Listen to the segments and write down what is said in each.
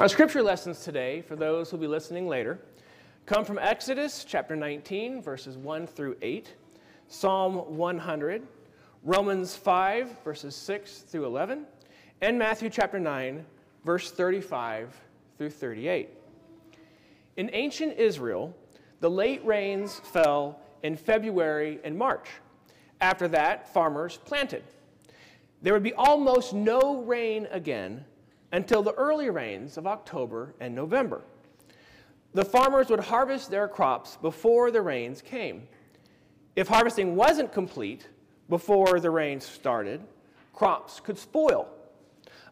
Our scripture lessons today, for those who'll be listening later, come from Exodus chapter 19, verses 1 through 8, Psalm 100, Romans 5, verses 6 through 11, and Matthew chapter 9, verse 35 through 38. In ancient Israel, the late rains fell in February and March. After that, farmers planted. There would be almost no rain again until the early rains of October and November. The farmers would harvest their crops before the rains came. If harvesting wasn't complete before the rains started, crops could spoil.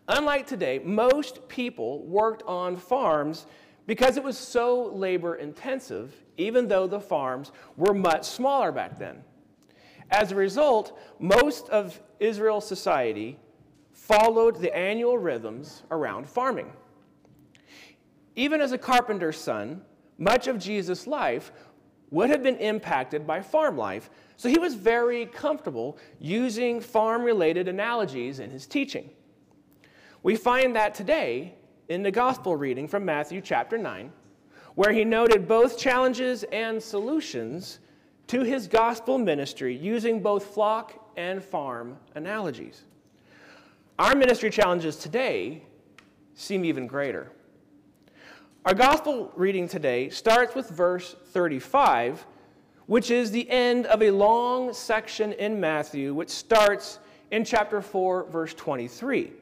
Unlike today, most people worked on farms because it was so labor intensive, even though the farms were much smaller back then. As a result, most of Israel's society followed the annual rhythms around farming. Even as a carpenter's son, much of Jesus' life would have been impacted by farm life, so he was very comfortable using farm related analogies in his teaching. We find that today in the gospel reading from Matthew chapter 9, where he noted both challenges and solutions to his gospel ministry using both flock and farm analogies. Our ministry challenges today seem even greater. Our gospel reading today starts with verse 35, which is the end of a long section in Matthew, which starts in chapter 4, verse 23.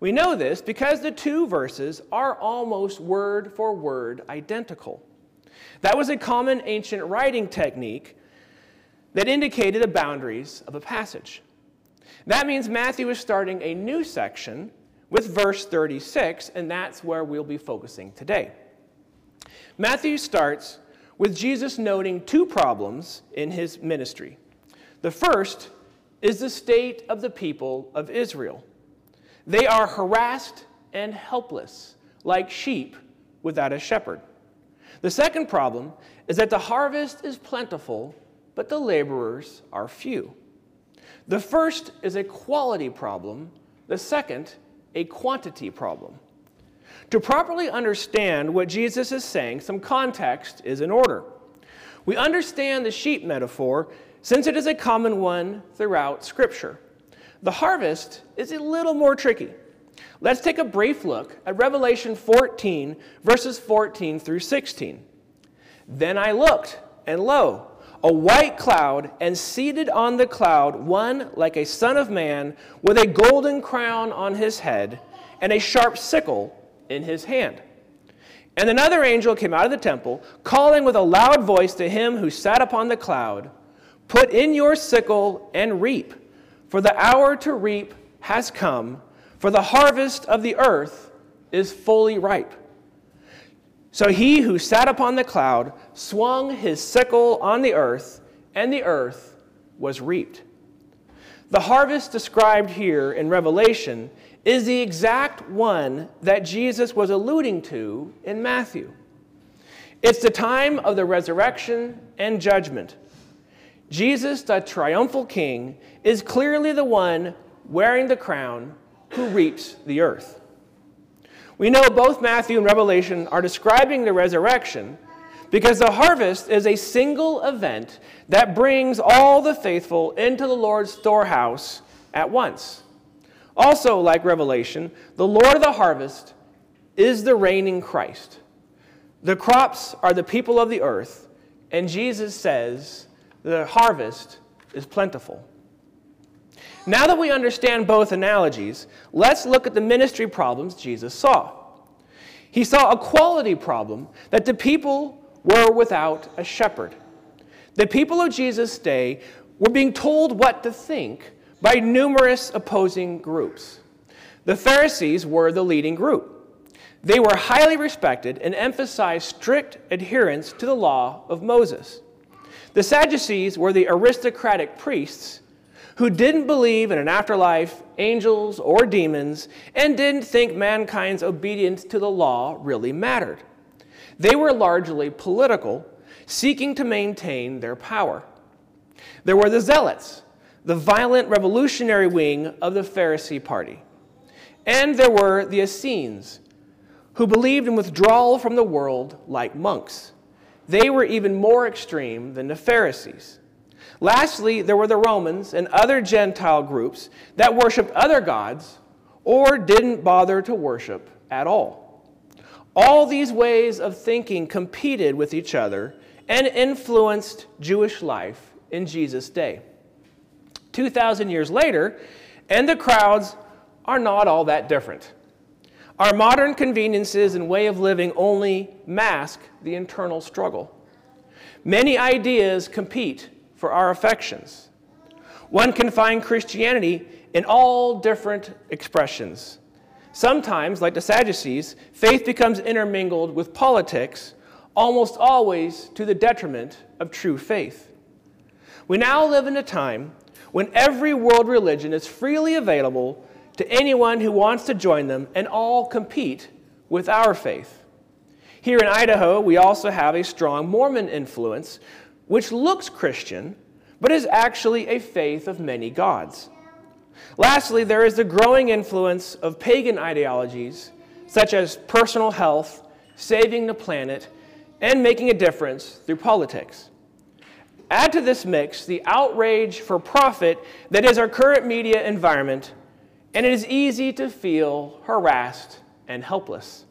We know this because the two verses are almost word for word identical. That was a common ancient writing technique that indicated the boundaries of a passage. That means Matthew is starting a new section with verse 36, and that's where we'll be focusing today. Matthew starts with Jesus noting two problems in his ministry. The first is the state of the people of Israel. They are harassed and helpless, like sheep without a shepherd. The second problem is that the harvest is plentiful, but the laborers are few. The first is a quality problem, the second, a quantity problem. To properly understand what Jesus is saying, some context is in order. We understand the sheep metaphor since it is a common one throughout Scripture. The harvest is a little more tricky. Let's take a brief look at Revelation 14, verses 14 through 16. Then I looked, and lo, a white cloud, and seated on the cloud, one like a son of man, with a golden crown on his head, and a sharp sickle in his hand. And another angel came out of the temple, calling with a loud voice to him who sat upon the cloud Put in your sickle and reap, for the hour to reap has come, for the harvest of the earth is fully ripe. So he who sat upon the cloud swung his sickle on the earth, and the earth was reaped. The harvest described here in Revelation is the exact one that Jesus was alluding to in Matthew. It's the time of the resurrection and judgment. Jesus, the triumphal king, is clearly the one wearing the crown who reaps the earth. We know both Matthew and Revelation are describing the resurrection because the harvest is a single event that brings all the faithful into the Lord's storehouse at once. Also, like Revelation, the Lord of the harvest is the reigning Christ. The crops are the people of the earth, and Jesus says the harvest is plentiful. Now that we understand both analogies, let's look at the ministry problems Jesus saw. He saw a quality problem that the people were without a shepherd. The people of Jesus' day were being told what to think by numerous opposing groups. The Pharisees were the leading group. They were highly respected and emphasized strict adherence to the law of Moses. The Sadducees were the aristocratic priests who didn't believe in an afterlife, angels, or demons, and didn't think mankind's obedience to the law really mattered. They were largely political, seeking to maintain their power. There were the Zealots, the violent revolutionary wing of the Pharisee party. And there were the Essenes, who believed in withdrawal from the world like monks. They were even more extreme than the Pharisees. Lastly, there were the Romans and other Gentile groups that worshiped other gods or didn't bother to worship at all. All these ways of thinking competed with each other and influenced Jewish life in Jesus' day. 2,000 years later, and the crowds are not all that different. Our modern conveniences and way of living only mask the internal struggle. Many ideas compete for our affections. One can find Christianity in all different expressions. Sometimes, like the Sadducees, faith becomes intermingled with politics, almost always to the detriment of true faith. We now live in a time when every world religion is freely available to anyone who wants to join them and all compete with our faith. Here in Idaho, we also have a strong Mormon influence, which looks Christian, but is actually a faith of many gods. Lastly, there is the growing influence of pagan ideologies, such as personal health, saving the planet, and making a difference through politics. Add to this mix the outrage for profit that is our current media environment and it is easy to feel harassed and helpless.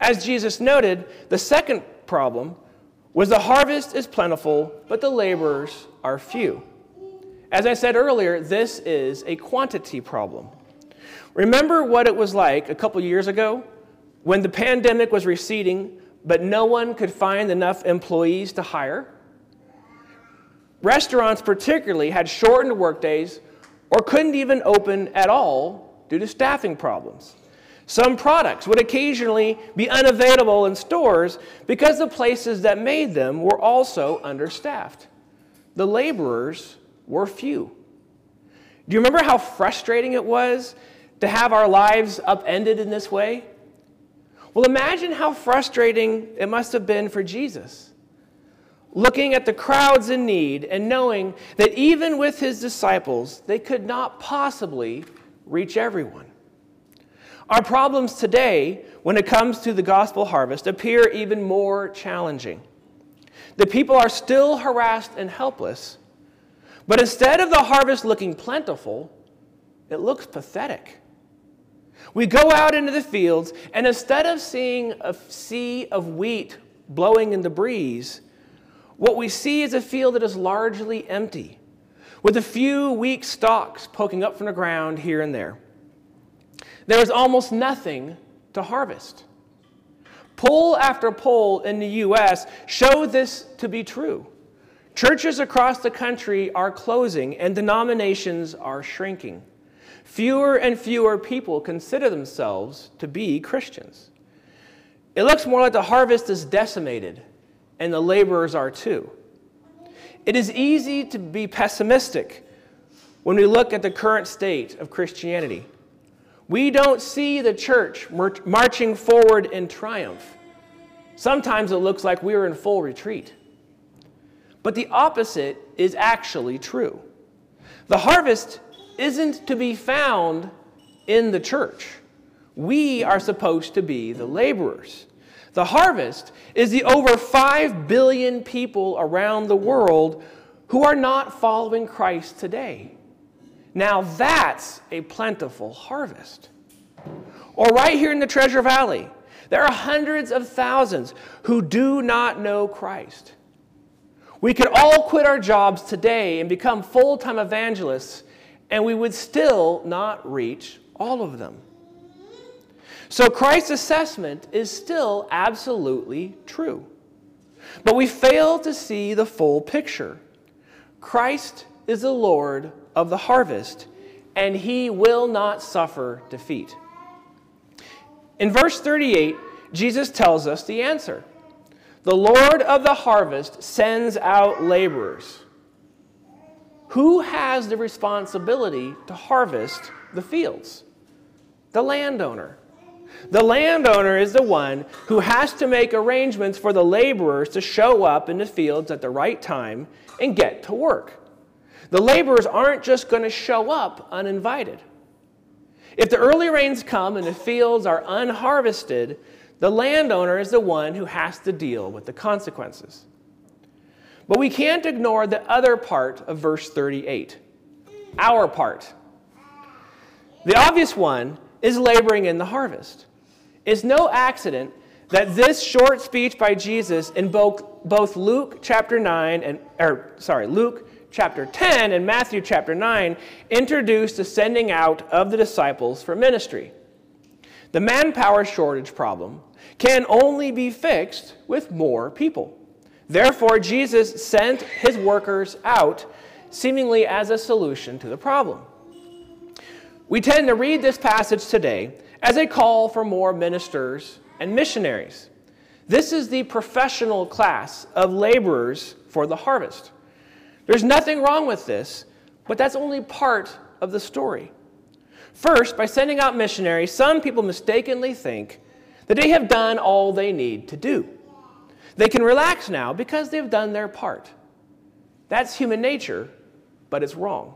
As Jesus noted, the second problem was the harvest is plentiful, but the laborers are few. As I said earlier, this is a quantity problem. Remember what it was like a couple years ago when the pandemic was receding, but no one could find enough employees to hire? Restaurants, particularly, had shortened workdays or couldn't even open at all due to staffing problems. Some products would occasionally be unavailable in stores because the places that made them were also understaffed. The laborers were few. Do you remember how frustrating it was to have our lives upended in this way? Well, imagine how frustrating it must have been for Jesus looking at the crowds in need and knowing that even with his disciples, they could not possibly reach everyone. Our problems today, when it comes to the gospel harvest, appear even more challenging. The people are still harassed and helpless, but instead of the harvest looking plentiful, it looks pathetic. We go out into the fields, and instead of seeing a sea of wheat blowing in the breeze, what we see is a field that is largely empty, with a few weak stalks poking up from the ground here and there. There is almost nothing to harvest. Poll after poll in the U.S. show this to be true. Churches across the country are closing and denominations are shrinking. Fewer and fewer people consider themselves to be Christians. It looks more like the harvest is decimated and the laborers are too. It is easy to be pessimistic when we look at the current state of Christianity. We don't see the church marching forward in triumph. Sometimes it looks like we are in full retreat. But the opposite is actually true. The harvest isn't to be found in the church. We are supposed to be the laborers. The harvest is the over 5 billion people around the world who are not following Christ today. Now that's a plentiful harvest. Or right here in the Treasure Valley, there are hundreds of thousands who do not know Christ. We could all quit our jobs today and become full time evangelists, and we would still not reach all of them. So Christ's assessment is still absolutely true. But we fail to see the full picture. Christ is the Lord of the harvest, and he will not suffer defeat. In verse 38, Jesus tells us the answer The Lord of the harvest sends out laborers. Who has the responsibility to harvest the fields? The landowner. The landowner is the one who has to make arrangements for the laborers to show up in the fields at the right time and get to work. The laborers aren't just going to show up uninvited. If the early rains come and the fields are unharvested, the landowner is the one who has to deal with the consequences. But we can't ignore the other part of verse 38 our part. The obvious one is laboring in the harvest. It's no accident that this short speech by Jesus in both, both Luke chapter 9 and or sorry, Luke chapter 10 and Matthew chapter 9 introduced the sending out of the disciples for ministry. The manpower shortage problem can only be fixed with more people. Therefore, Jesus sent his workers out seemingly as a solution to the problem. We tend to read this passage today as a call for more ministers and missionaries. This is the professional class of laborers for the harvest. There's nothing wrong with this, but that's only part of the story. First, by sending out missionaries, some people mistakenly think that they have done all they need to do. They can relax now because they've done their part. That's human nature, but it's wrong.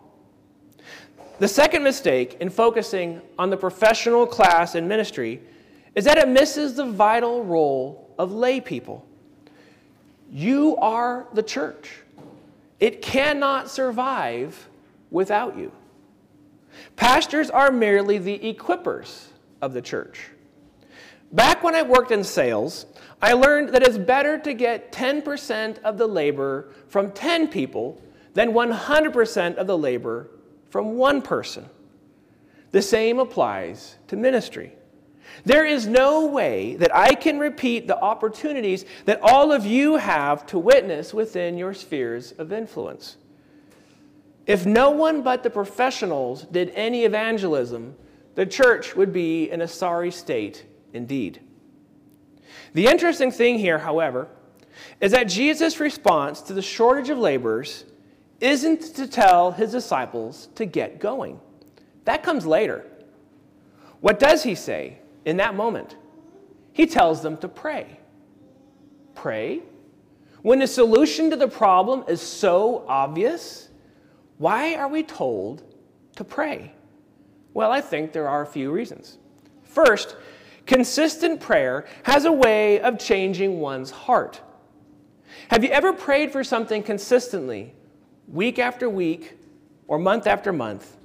The second mistake in focusing on the professional class in ministry is that it misses the vital role of lay people. You are the church. It cannot survive without you. Pastors are merely the equippers of the church. Back when I worked in sales, I learned that it's better to get 10% of the labor from 10 people than 100% of the labor from one person. The same applies to ministry. There is no way that I can repeat the opportunities that all of you have to witness within your spheres of influence. If no one but the professionals did any evangelism, the church would be in a sorry state indeed. The interesting thing here, however, is that Jesus' response to the shortage of laborers isn't to tell his disciples to get going. That comes later. What does he say in that moment? He tells them to pray. Pray? When the solution to the problem is so obvious, why are we told to pray? Well, I think there are a few reasons. First, consistent prayer has a way of changing one's heart. Have you ever prayed for something consistently week after week or month after month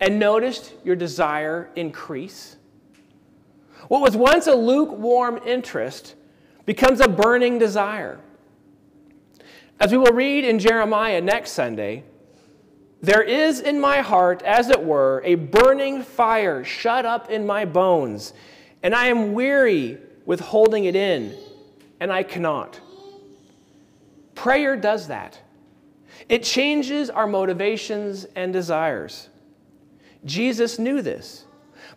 and noticed your desire increase? What was once a lukewarm interest becomes a burning desire. As we will read in Jeremiah next Sunday, there is in my heart, as it were, a burning fire shut up in my bones, and I am weary with holding it in, and I cannot. Prayer does that. It changes our motivations and desires. Jesus knew this.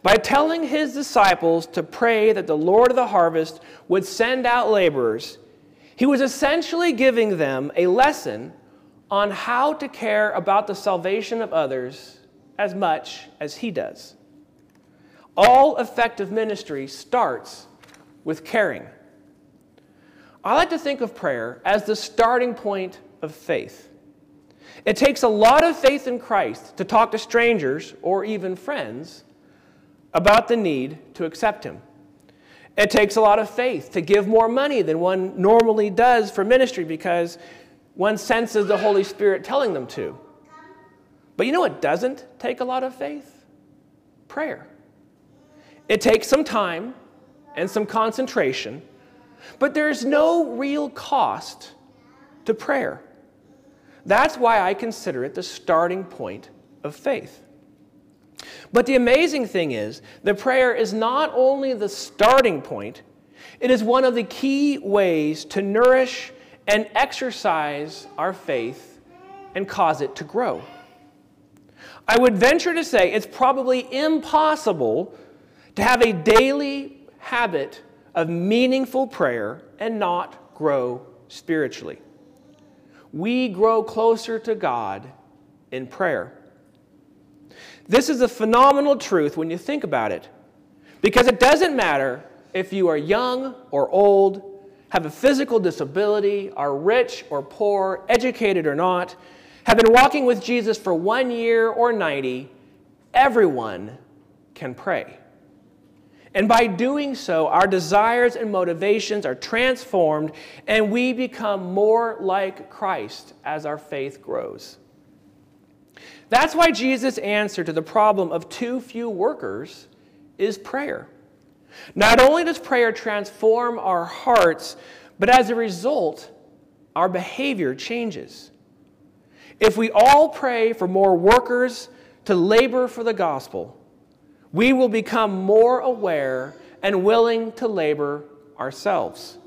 By telling his disciples to pray that the Lord of the harvest would send out laborers, he was essentially giving them a lesson on how to care about the salvation of others as much as he does. All effective ministry starts with caring. I like to think of prayer as the starting point of faith. It takes a lot of faith in Christ to talk to strangers or even friends about the need to accept Him. It takes a lot of faith to give more money than one normally does for ministry because one senses the Holy Spirit telling them to. But you know what doesn't take a lot of faith? Prayer. It takes some time and some concentration, but there's no real cost to prayer. That's why I consider it the starting point of faith. But the amazing thing is the prayer is not only the starting point, it is one of the key ways to nourish and exercise our faith and cause it to grow. I would venture to say it's probably impossible to have a daily habit of meaningful prayer and not grow spiritually we grow closer to God in prayer. This is a phenomenal truth when you think about it, because it doesn't matter if you are young or old, have a physical disability, are rich or poor, educated or not, have been walking with Jesus for one year or 90, everyone can pray. And by doing so, our desires and motivations are transformed, and we become more like Christ as our faith grows. That's why Jesus' answer to the problem of too few workers is prayer. Not only does prayer transform our hearts, but as a result, our behavior changes. If we all pray for more workers to labor for the gospel, we will become more aware and willing to labor ourselves.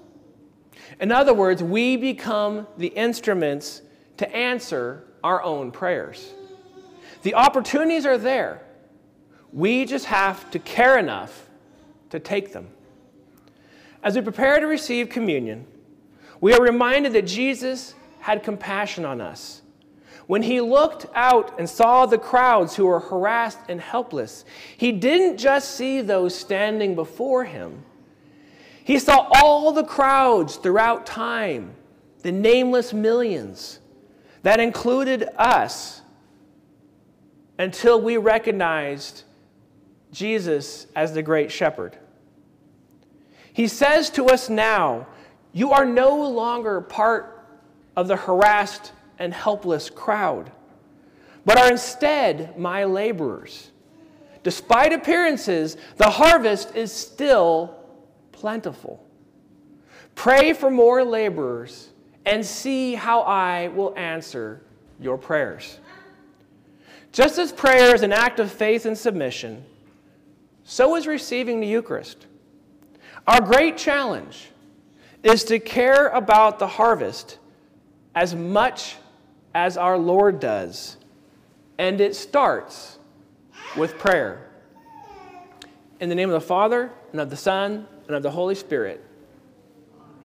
In other words, we become the instruments to answer our own prayers. The opportunities are there. We just have to care enough to take them. As we prepare to receive communion, we are reminded that Jesus had compassion on us. When he looked out and saw the crowds who were harassed and helpless, he didn't just see those standing before him. He saw all the crowds throughout time, the nameless millions. That included us until we recognized Jesus as the great shepherd. He says to us now, You are no longer part of the harassed and helpless crowd, but are instead my laborers. Despite appearances, the harvest is still plentiful. Pray for more laborers and see how I will answer your prayers. Just as prayer is an act of faith and submission, so is receiving the Eucharist. Our great challenge is to care about the harvest as much as our Lord does, and it starts with prayer. In the name of the Father, and of the Son, and of the Holy Spirit.